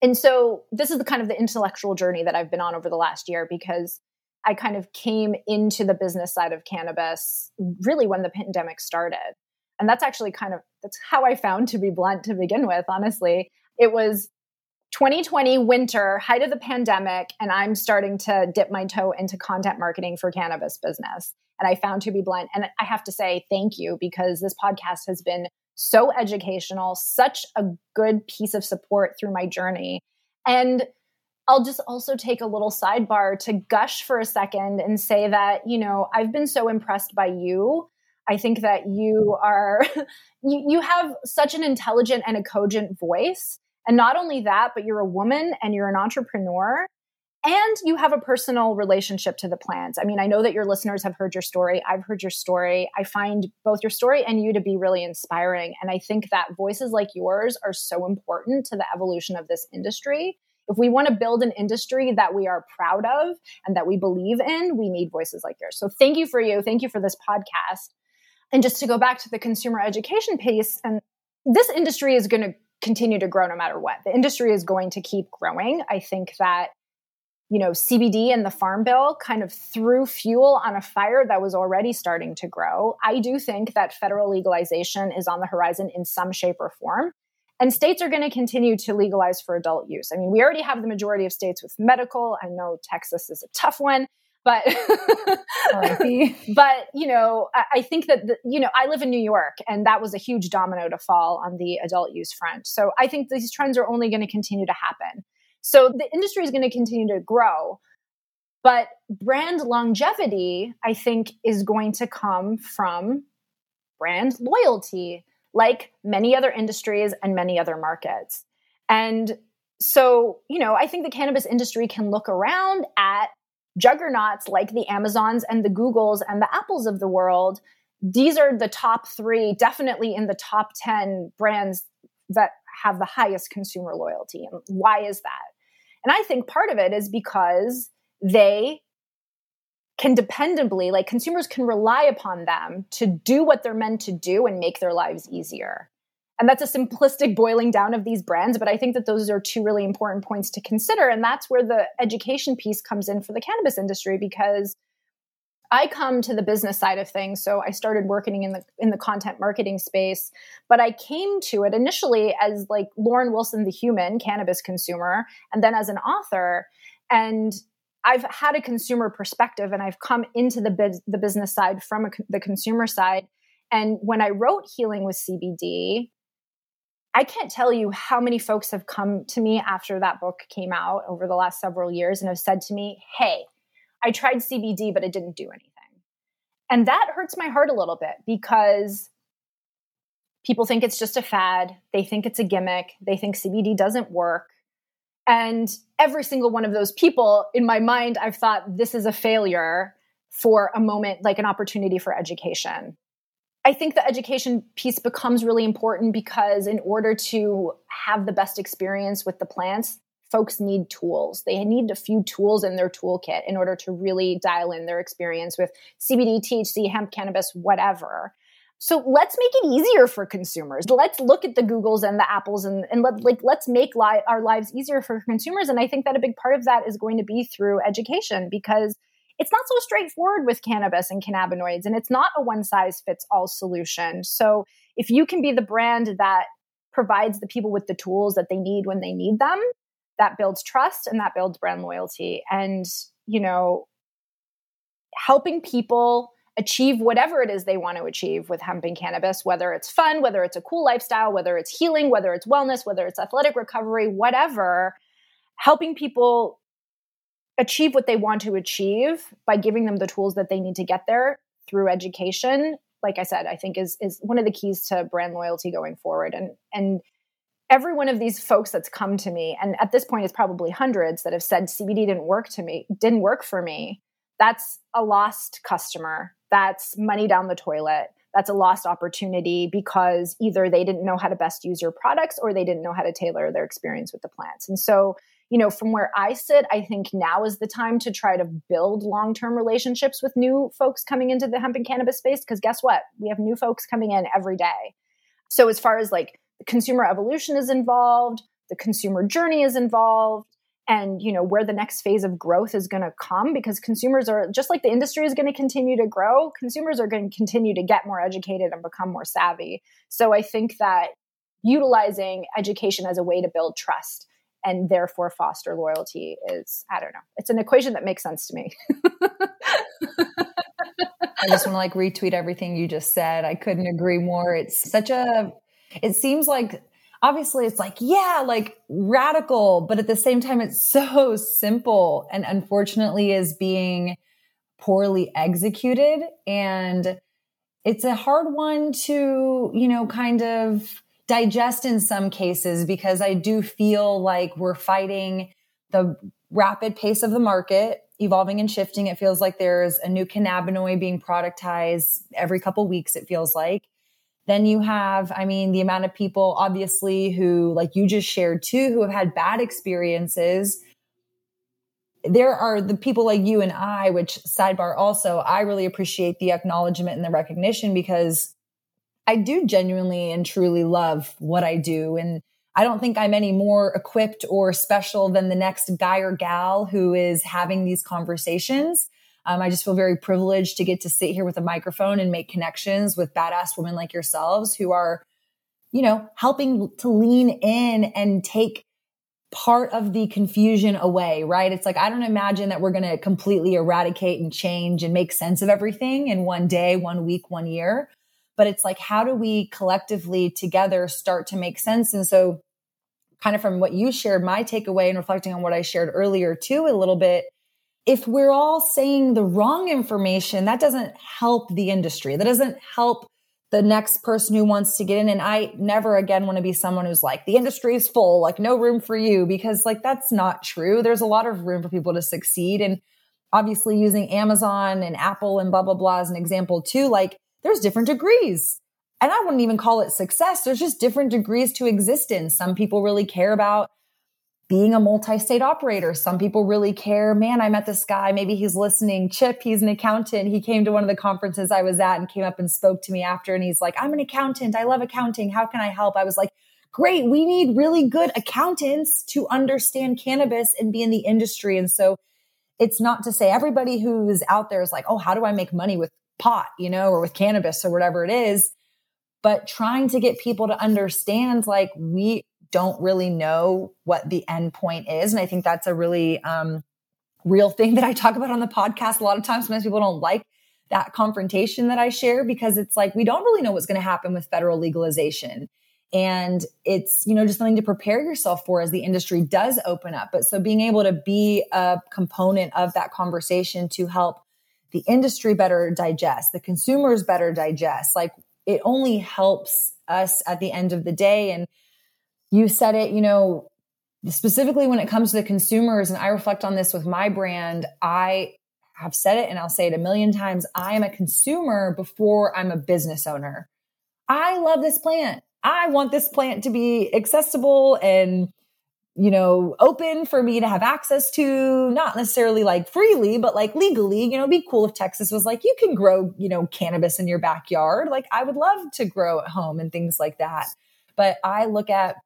And so this is the kind of the intellectual journey that I've been on over the last year because I kind of came into the business side of cannabis really when the pandemic started. And that's actually kind of that's how I found to be blunt to begin with, honestly. It was 2020 winter, height of the pandemic, and I'm starting to dip my toe into content marketing for cannabis business. And I found to be blunt. And I have to say thank you because this podcast has been so educational, such a good piece of support through my journey. And I'll just also take a little sidebar to gush for a second and say that, you know, I've been so impressed by you. I think that you are, you, you have such an intelligent and a cogent voice and not only that, but you're a woman and you're an entrepreneur and you have a personal relationship to the plants. I mean, I know that your listeners have heard your story. I've heard your story. I find both your story and you to be really inspiring. And I think that voices like yours are so important to the evolution of this industry. If we want to build an industry that we are proud of and that we believe in, we need voices like yours. So thank you for you. Thank you for this podcast. And just to go back to the consumer education piece, and this industry is going to continue to grow no matter what. The industry is going to keep growing. I think that you know, CBD and the Farm Bill kind of threw fuel on a fire that was already starting to grow. I do think that federal legalization is on the horizon in some shape or form. And states are going to continue to legalize for adult use. I mean, we already have the majority of states with medical. I know Texas is a tough one, but but you know I, I think that the, you know I live in New York and that was a huge domino to fall on the adult use front. So I think these trends are only going to continue to happen. So the industry is going to continue to grow. But brand longevity, I think, is going to come from brand loyalty, like many other industries and many other markets. And so, you know, I think the cannabis industry can look around at juggernauts like the Amazons and the Googles and the Apples of the world. These are the top three, definitely in the top 10 brands that have the highest consumer loyalty. And why is that? And I think part of it is because they can dependably, like consumers can rely upon them to do what they're meant to do and make their lives easier. And that's a simplistic boiling down of these brands, but I think that those are two really important points to consider. And that's where the education piece comes in for the cannabis industry because I come to the business side of things, so I started working in the in the content marketing space, but I came to it initially as like Lauren Wilson the human cannabis consumer and then as an author. And I've had a consumer perspective and I've come into the biz, the business side from a, the consumer side. And when I wrote Healing with CBD, I can't tell you how many folks have come to me after that book came out over the last several years and have said to me, Hey, I tried CBD, but it didn't do anything. And that hurts my heart a little bit because people think it's just a fad. They think it's a gimmick. They think CBD doesn't work. And every single one of those people, in my mind, I've thought this is a failure for a moment, like an opportunity for education. I think the education piece becomes really important because in order to have the best experience with the plants, folks need tools. They need a few tools in their toolkit in order to really dial in their experience with CBD, THC, hemp, cannabis, whatever. So let's make it easier for consumers. Let's look at the Googles and the Apples and, and let, like let's make li- our lives easier for consumers. And I think that a big part of that is going to be through education because it's not so straightforward with cannabis and cannabinoids, and it's not a one size fits all solution. So if you can be the brand that provides the people with the tools that they need when they need them, that builds trust and that builds brand loyalty. And, you know, helping people achieve whatever it is they want to achieve with hemp and cannabis, whether it's fun, whether it's a cool lifestyle, whether it's healing, whether it's wellness, whether it's athletic recovery, whatever, helping people achieve what they want to achieve by giving them the tools that they need to get there through education like i said i think is is one of the keys to brand loyalty going forward. And and every one of these folks that's come to me and at this point it's probably hundreds that have said cbd didn't work to me didn't work for me. That's a lost customer. That's money down the toilet. That's a lost opportunity because either they didn't know how to best use your products or they didn't know how to tailor their experience with the plants. And so you know, from where I sit, I think now is the time to try to build long term relationships with new folks coming into the hemp and cannabis space. Because guess what? We have new folks coming in every day. So, as far as like consumer evolution is involved, the consumer journey is involved, and you know where the next phase of growth is going to come because consumers are just like the industry is going to continue to grow consumers are going to continue to get more educated and become more savvy so i think that utilizing education as a way to build trust and therefore foster loyalty is i don't know. It's an equation that makes sense to me. I just want to like retweet everything you just said. I couldn't agree more. It's such a it seems like obviously it's like yeah like radical but at the same time it's so simple and unfortunately is being poorly executed. And it's a hard one to you know kind of digest in some cases because I do feel like we're fighting the rapid pace of the market evolving and shifting. It feels like there's a new cannabinoid being productized every couple weeks, it feels like. Then you have, I mean, the amount of people obviously who, like you just shared too, who have had bad experiences. There are the people like you and I, which sidebar also, I really appreciate the acknowledgement and the recognition because I do genuinely and truly love what I do. And I don't think I'm any more equipped or special than the next guy or gal who is having these conversations. Um, I just feel very privileged to get to sit here with a microphone and make connections with badass women like yourselves who are, you know, helping to lean in and take part of the confusion away, right? It's like, I don't imagine that we're going to completely eradicate and change and make sense of everything in one day, one week, one year but it's like, how do we collectively together start to make sense? And so, kind of from what you shared, my takeaway and reflecting on what I shared earlier too, a little bit. If we're all saying the wrong information, that doesn't help the industry. That doesn't help the next person who wants to get in. And I never again want to be someone who's like, the industry is full, like no room for you, because like that's not true. There's a lot of room for people to succeed. And obviously using Amazon and Apple and blah, blah, blah as an example too, like there's different degrees. And I wouldn't even call it success. There's just different degrees to existence. Some people really care about being a multi-state operator. Some people really care, man, I met this guy. Maybe he's listening. Chip, he's an accountant. He came to one of the conferences I was at and came up and spoke to me after. And he's like, I'm an accountant. I love accounting. How can I help? I was like, great. We need really good accountants to understand cannabis and be in the industry. And so it's not to say everybody who's out there is like, oh, how do I make money with pot, you know, or with cannabis or whatever it is. But trying to get people to understand like we don't really know what the end point is. And I think that's a really um, real thing that I talk about on the podcast. A lot of times, sometimes people don't like that confrontation that I share because it's like we don't really know what's going to happen with federal legalization. And it's, you know, just something to prepare yourself for as the industry does open up. But so being able to be a component of that conversation to help the industry better digest, the consumers better digest, like it only helps us at the end of the day. And you said it, you know, specifically when it comes to the consumers, and I reflect on this with my brand, I have said it and I'll say it a million times. I am a consumer before I'm a business owner. I love this plant. I want this plant to be accessible and, you know, open for me to have access to, not necessarily like freely, but like legally. You know, be cool if Texas was like, you can grow, you know, cannabis in your backyard. Like I would love to grow at home and things like that. But I look at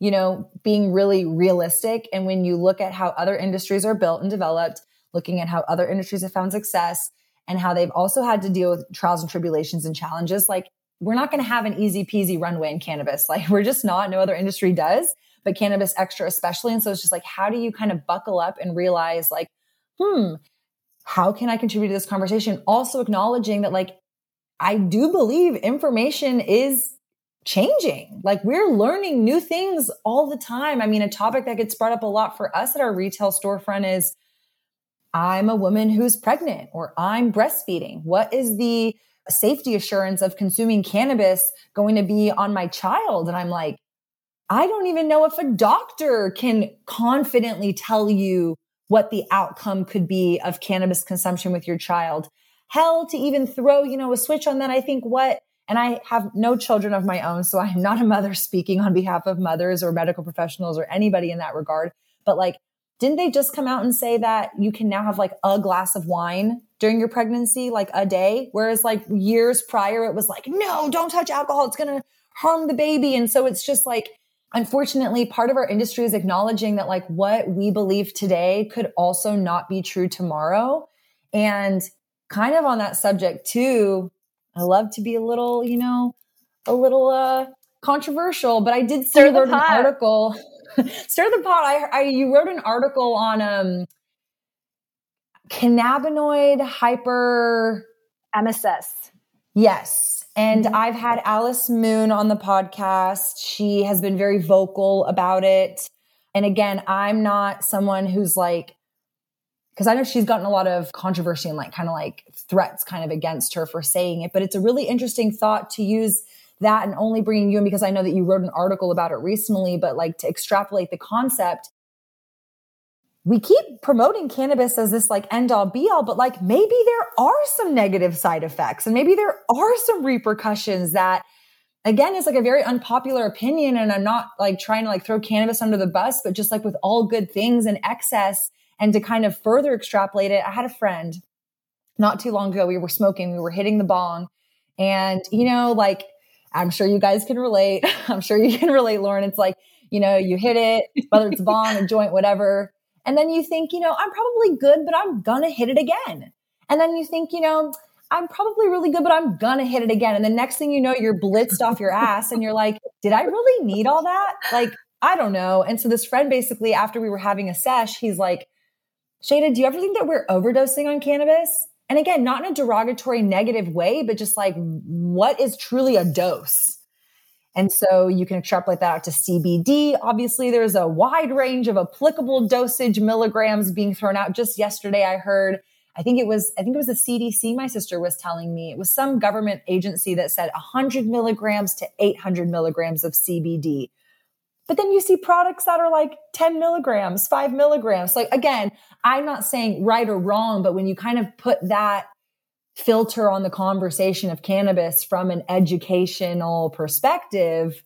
you know, being really realistic. And when you look at how other industries are built and developed, looking at how other industries have found success and how they've also had to deal with trials and tribulations and challenges. Like we're not going to have an easy peasy runway in cannabis. Like we're just not, no other industry does, but cannabis extra especially. And so it's just like, how do you kind of buckle up and realize like, hmm, how can I contribute to this conversation? Also acknowledging that like, I do believe information is changing. Like we're learning new things all the time. I mean, a topic that gets brought up a lot for us at our retail storefront is I'm a woman who's pregnant or I'm breastfeeding. What is the safety assurance of consuming cannabis going to be on my child? And I'm like, I don't even know if a doctor can confidently tell you what the outcome could be of cannabis consumption with your child. Hell, to even throw, you know, a switch on that, I think what, and I have no children of my own, so I am not a mother speaking on behalf of mothers or medical professionals or anybody in that regard. But like didn't they just come out and say that you can now have like a glass of wine during your pregnancy, like a day? Whereas like years prior, it was like, no, don't touch alcohol. It's going to harm the baby. And so it's just like, unfortunately, part of our industry is acknowledging that like what we believe today could also not be true tomorrow. And kind of on that subject too, I love to be a little, you know, a little, uh, controversial, but I did see an article stir the pot. I, I you wrote an article on um cannabinoid hyper MSS. Yes. And mm-hmm. I've had Alice Moon on the podcast. She has been very vocal about it. And again, I'm not someone who's like, because I know she's gotten a lot of controversy and like kind of like threats kind of against her for saying it, but it's a really interesting thought to use that and only bringing you in because I know that you wrote an article about it recently, but like to extrapolate the concept, we keep promoting cannabis as this like end all be all, but like maybe there are some negative side effects and maybe there are some repercussions that again is like a very unpopular opinion. And I'm not like trying to like throw cannabis under the bus, but just like with all good things and excess and to kind of further extrapolate it. I had a friend not too long ago. We were smoking, we were hitting the bong and you know, like I'm sure you guys can relate. I'm sure you can relate, Lauren. It's like, you know, you hit it, whether it's a bong, a joint, whatever. And then you think, you know, I'm probably good, but I'm gonna hit it again. And then you think, you know, I'm probably really good, but I'm gonna hit it again. And the next thing you know, you're blitzed off your ass and you're like, did I really need all that? Like, I don't know. And so this friend basically, after we were having a sesh, he's like, Shayda, do you ever think that we're overdosing on cannabis? And again, not in a derogatory negative way, but just like what is truly a dose? And so you can extrapolate that out to CBD. Obviously, there's a wide range of applicable dosage milligrams being thrown out. Just yesterday, I heard, I think it was, I think it was the CDC. My sister was telling me it was some government agency that said 100 milligrams to 800 milligrams of CBD. But then you see products that are like 10 milligrams, five milligrams. Like again, I'm not saying right or wrong, but when you kind of put that filter on the conversation of cannabis from an educational perspective,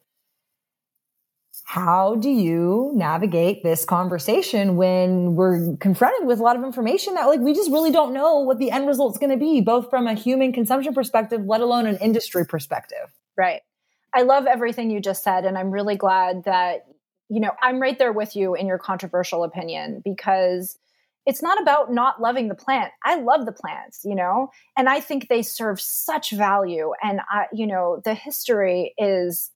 how do you navigate this conversation when we're confronted with a lot of information that like we just really don't know what the end result's going to be both from a human consumption perspective let alone an industry perspective right I love everything you just said. And I'm really glad that, you know, I'm right there with you in your controversial opinion because it's not about not loving the plant. I love the plants, you know, and I think they serve such value. And I, you know, the history is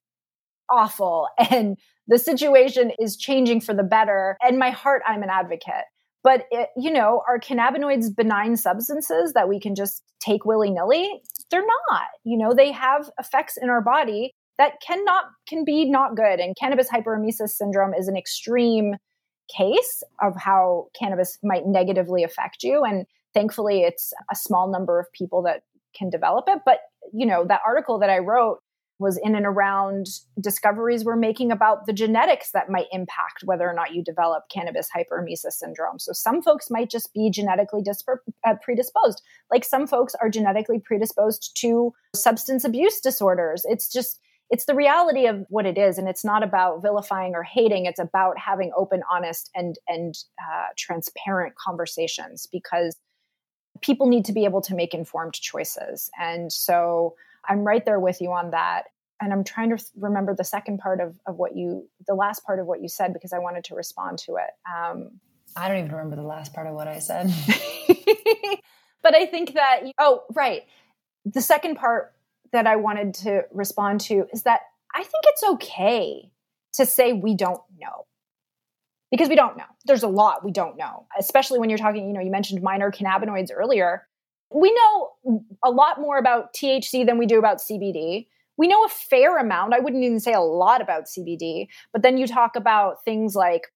awful and the situation is changing for the better. And my heart, I'm an advocate. But, it, you know, are cannabinoids benign substances that we can just take willy nilly? They're not. You know, they have effects in our body that cannot, can be not good. And cannabis hyperemesis syndrome is an extreme case of how cannabis might negatively affect you. And thankfully, it's a small number of people that can develop it. But, you know, that article that I wrote was in and around discoveries we're making about the genetics that might impact whether or not you develop cannabis hyperemesis syndrome. So some folks might just be genetically uh, predisposed, like some folks are genetically predisposed to substance abuse disorders. It's just it's the reality of what it is and it's not about vilifying or hating it's about having open honest and and uh, transparent conversations because people need to be able to make informed choices. And so i'm right there with you on that. And i'm trying to remember the second part of, of what you the last part of what you said because i wanted to respond to it. Um, i don't even remember the last part of what i said. But i think that oh right. The second part that I wanted to respond to is that I think it's okay to say we don't know because we don't know. There's a lot we don't know, especially when you're talking, you know, you mentioned minor cannabinoids earlier. We know a lot more about THC than we do about CBD. We know a fair amount. I wouldn't even say a lot about CBD, but then you talk about things like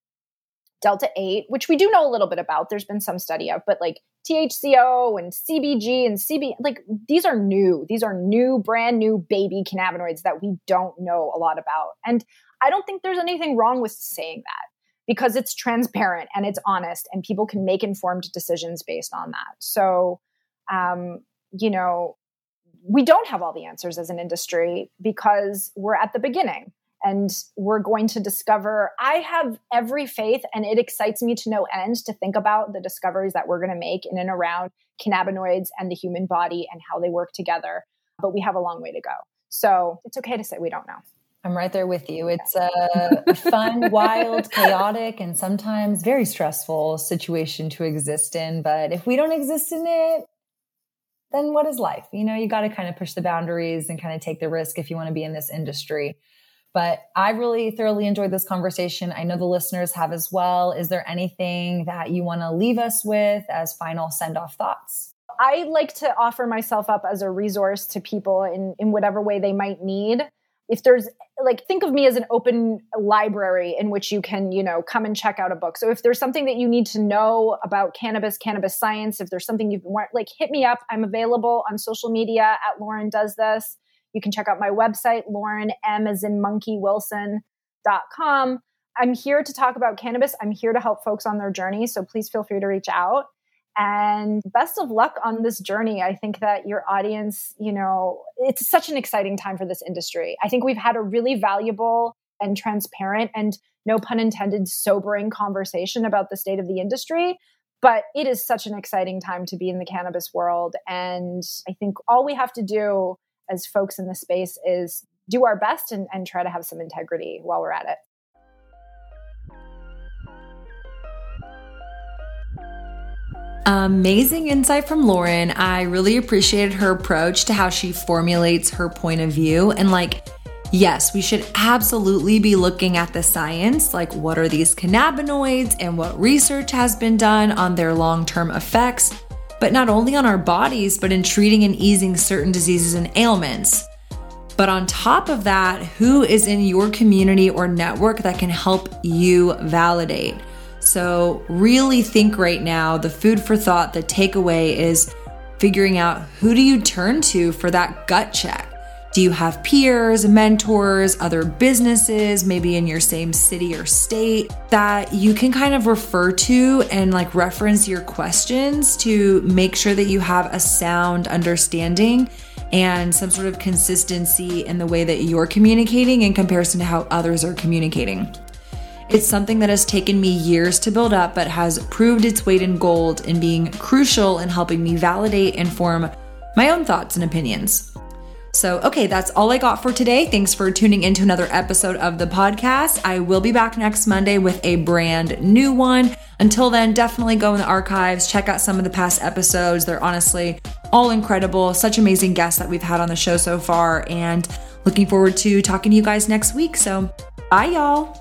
Delta 8, which we do know a little bit about. There's been some study of, but like THCO and CBG and CB, like these are new. These are new, brand new baby cannabinoids that we don't know a lot about. And I don't think there's anything wrong with saying that because it's transparent and it's honest and people can make informed decisions based on that. So, um, you know, we don't have all the answers as an industry because we're at the beginning and we're going to discover i have every faith and it excites me to no end to think about the discoveries that we're going to make in and around cannabinoids and the human body and how they work together but we have a long way to go. So it's okay to say we don't know. I'm right there with you. It's a fun wild chaotic and sometimes very stressful situation to exist in but if we don't exist in it then what is life? You know you got to kind of push the boundaries and kind of take the risk if you want to be in this industry but I really thoroughly enjoyed this conversation. I know the listeners have as well. Is there anything that you want to leave us with as final send off thoughts? I like to offer myself up as a resource to people in, in whatever way they might need. If there's like, think of me as an open library in which you can, you know, come and check out a book. So if there's something that you need to know about cannabis, cannabis science, if there's something you've been like, hit me up. I'm available on social media at Lauren Does This. You can check out my website, Lauren M as in monkey Wilson.com. I'm here to talk about cannabis. I'm here to help folks on their journey. So please feel free to reach out. And best of luck on this journey. I think that your audience, you know, it's such an exciting time for this industry. I think we've had a really valuable and transparent and no pun intended sobering conversation about the state of the industry but it is such an exciting time to be in the cannabis world and i think all we have to do as folks in the space is do our best and, and try to have some integrity while we're at it. Amazing insight from Lauren. I really appreciated her approach to how she formulates her point of view. And, like, yes, we should absolutely be looking at the science like, what are these cannabinoids and what research has been done on their long term effects but not only on our bodies, but in treating and easing certain diseases and ailments. But on top of that, who is in your community or network that can help you validate? So, really think right now the food for thought, the takeaway is figuring out who do you turn to for that gut check? Do you have peers, mentors, other businesses, maybe in your same city or state that you can kind of refer to and like reference your questions to make sure that you have a sound understanding and some sort of consistency in the way that you're communicating in comparison to how others are communicating? It's something that has taken me years to build up, but has proved its weight in gold in being crucial in helping me validate and form my own thoughts and opinions. So, okay, that's all I got for today. Thanks for tuning into another episode of the podcast. I will be back next Monday with a brand new one. Until then, definitely go in the archives, check out some of the past episodes. They're honestly all incredible. Such amazing guests that we've had on the show so far, and looking forward to talking to you guys next week. So, bye, y'all.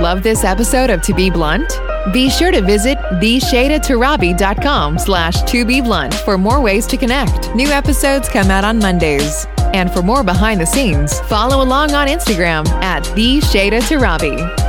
Love this episode of To Be Blunt? Be sure to visit theshaydatorabi.com slash to be blunt for more ways to connect. New episodes come out on Mondays. And for more behind the scenes, follow along on Instagram at the Shayda Torabi.